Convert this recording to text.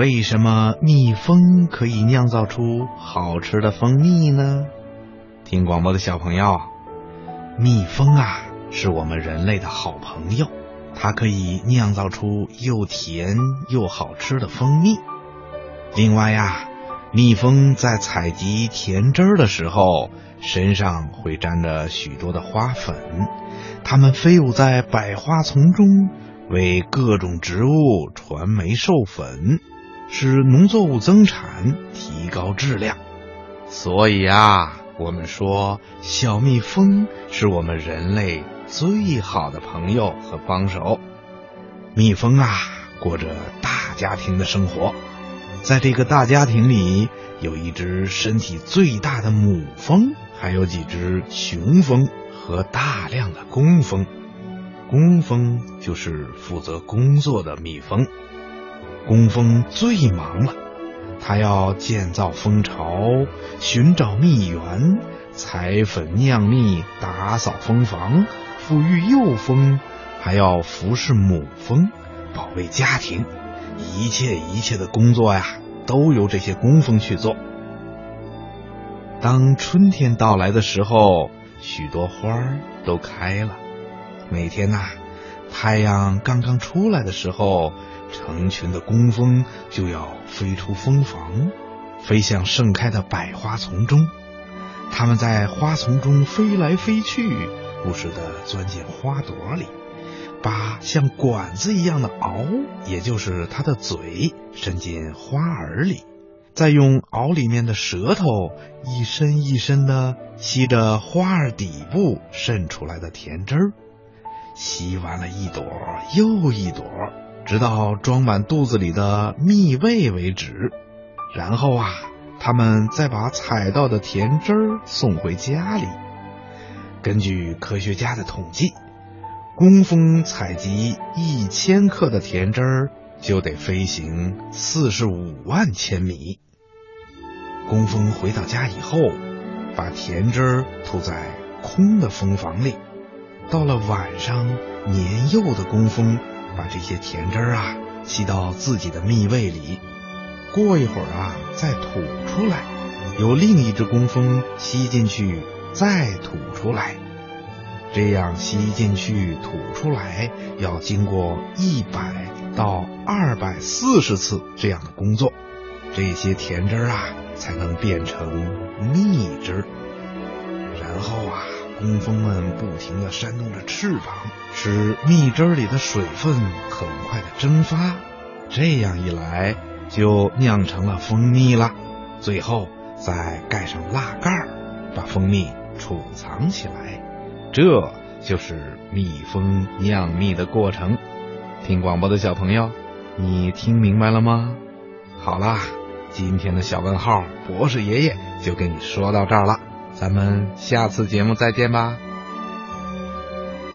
为什么蜜蜂可以酿造出好吃的蜂蜜呢？听广播的小朋友，蜜蜂啊是我们人类的好朋友，它可以酿造出又甜又好吃的蜂蜜。另外呀，蜜蜂在采集甜汁儿的时候，身上会沾着许多的花粉，它们飞舞在百花丛中，为各种植物传媒授粉。使农作物增产，提高质量。所以啊，我们说小蜜蜂是我们人类最好的朋友和帮手。蜜蜂啊，过着大家庭的生活，在这个大家庭里，有一只身体最大的母蜂，还有几只雄蜂和大量的工蜂。工蜂就是负责工作的蜜蜂。工蜂最忙了，它要建造蜂巢、寻找蜜源、采粉酿蜜、打扫蜂房、抚育幼蜂，还要服侍母蜂、保卫家庭。一切一切的工作呀，都由这些工蜂去做。当春天到来的时候，许多花儿都开了。每天呐，太阳刚刚出来的时候。成群的工蜂就要飞出蜂房，飞向盛开的百花丛中。它们在花丛中飞来飞去，不时地钻进花朵里，把像管子一样的螯，也就是它的嘴，伸进花儿里，再用螯里面的舌头一伸一伸地吸着花儿底部渗出来的甜汁儿，吸完了一朵又一朵。直到装满肚子里的蜜味为止，然后啊，他们再把采到的甜汁儿送回家里。根据科学家的统计，工蜂采集一千克的甜汁儿就得飞行四十五万千米。工蜂回到家以后，把甜汁儿吐在空的蜂房里。到了晚上，年幼的工蜂。把这些甜汁儿啊吸到自己的蜜胃里，过一会儿啊再吐出来，由另一只工蜂吸进去，再吐出来。这样吸进去、吐出来要经过一百到二百四十次这样的工作，这些甜汁儿啊才能变成蜜汁。然后啊。工蜂们不停地扇动着翅膀，使蜜汁里的水分很快的蒸发，这样一来就酿成了蜂蜜了。最后再盖上蜡盖，把蜂蜜储藏起来。这就是蜜蜂酿蜜的过程。听广播的小朋友，你听明白了吗？好啦，今天的小问号博士爷爷就跟你说到这儿了。咱们下次节目再见吧。